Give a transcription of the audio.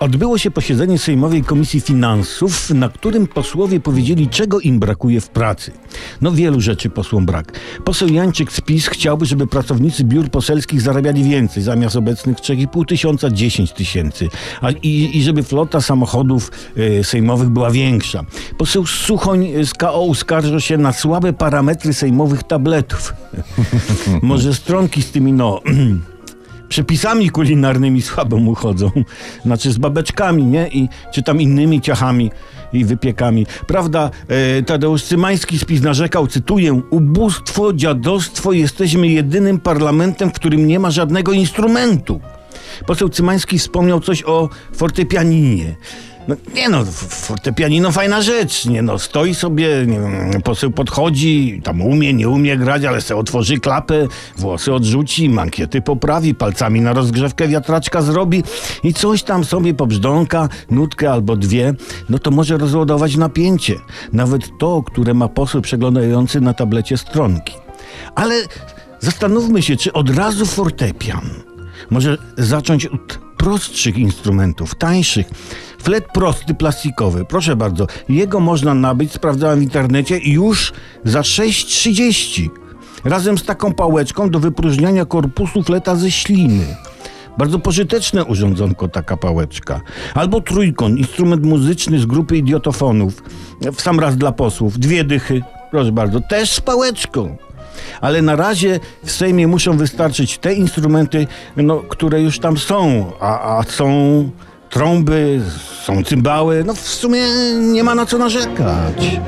Odbyło się posiedzenie Sejmowej Komisji Finansów, na którym posłowie powiedzieli, czego im brakuje w pracy. No wielu rzeczy posłom brak. Poseł Jańczyk z PiS chciałby, żeby pracownicy biur poselskich zarabiali więcej, zamiast obecnych 3,5 tysiąca 10 tysięcy. I, I żeby flota samochodów e, sejmowych była większa. Poseł Suchoń z KO uskarża się na słabe parametry sejmowych tabletów. Może stronki z tymi no... przepisami kulinarnymi słabo mu chodzą. Znaczy z babeczkami, nie? I, czy tam innymi ciachami i wypiekami. Prawda, e, Tadeusz Cymański spis narzekał, cytuję, ubóstwo, dziadostwo, jesteśmy jedynym parlamentem, w którym nie ma żadnego instrumentu. Poseł Cymański wspomniał coś o fortepianinie. No, nie no, fortepianino fajna rzecz, nie no, stoi sobie, nie poseł podchodzi, tam umie, nie umie grać, ale se otworzy klapę, włosy odrzuci, mankiety poprawi, palcami na rozgrzewkę wiatraczka zrobi i coś tam sobie pobrzdąka, nutkę albo dwie, no to może rozładować napięcie. Nawet to, które ma poseł przeglądający na tablecie stronki. Ale zastanówmy się, czy od razu fortepian. Może zacząć od prostszych instrumentów, tańszych. Flet prosty, plastikowy, proszę bardzo. Jego można nabyć, sprawdzałem w internecie, już za 6,30. Razem z taką pałeczką do wypróżniania korpusu fleta ze śliny. Bardzo pożyteczne urządzonko taka pałeczka. Albo trójkon, instrument muzyczny z grupy idiotofonów. W sam raz dla posłów. Dwie dychy, proszę bardzo. Też z pałeczką ale na razie w Sejmie muszą wystarczyć te instrumenty, no, które już tam są, a, a są trąby, są cymbały, no w sumie nie ma na co narzekać.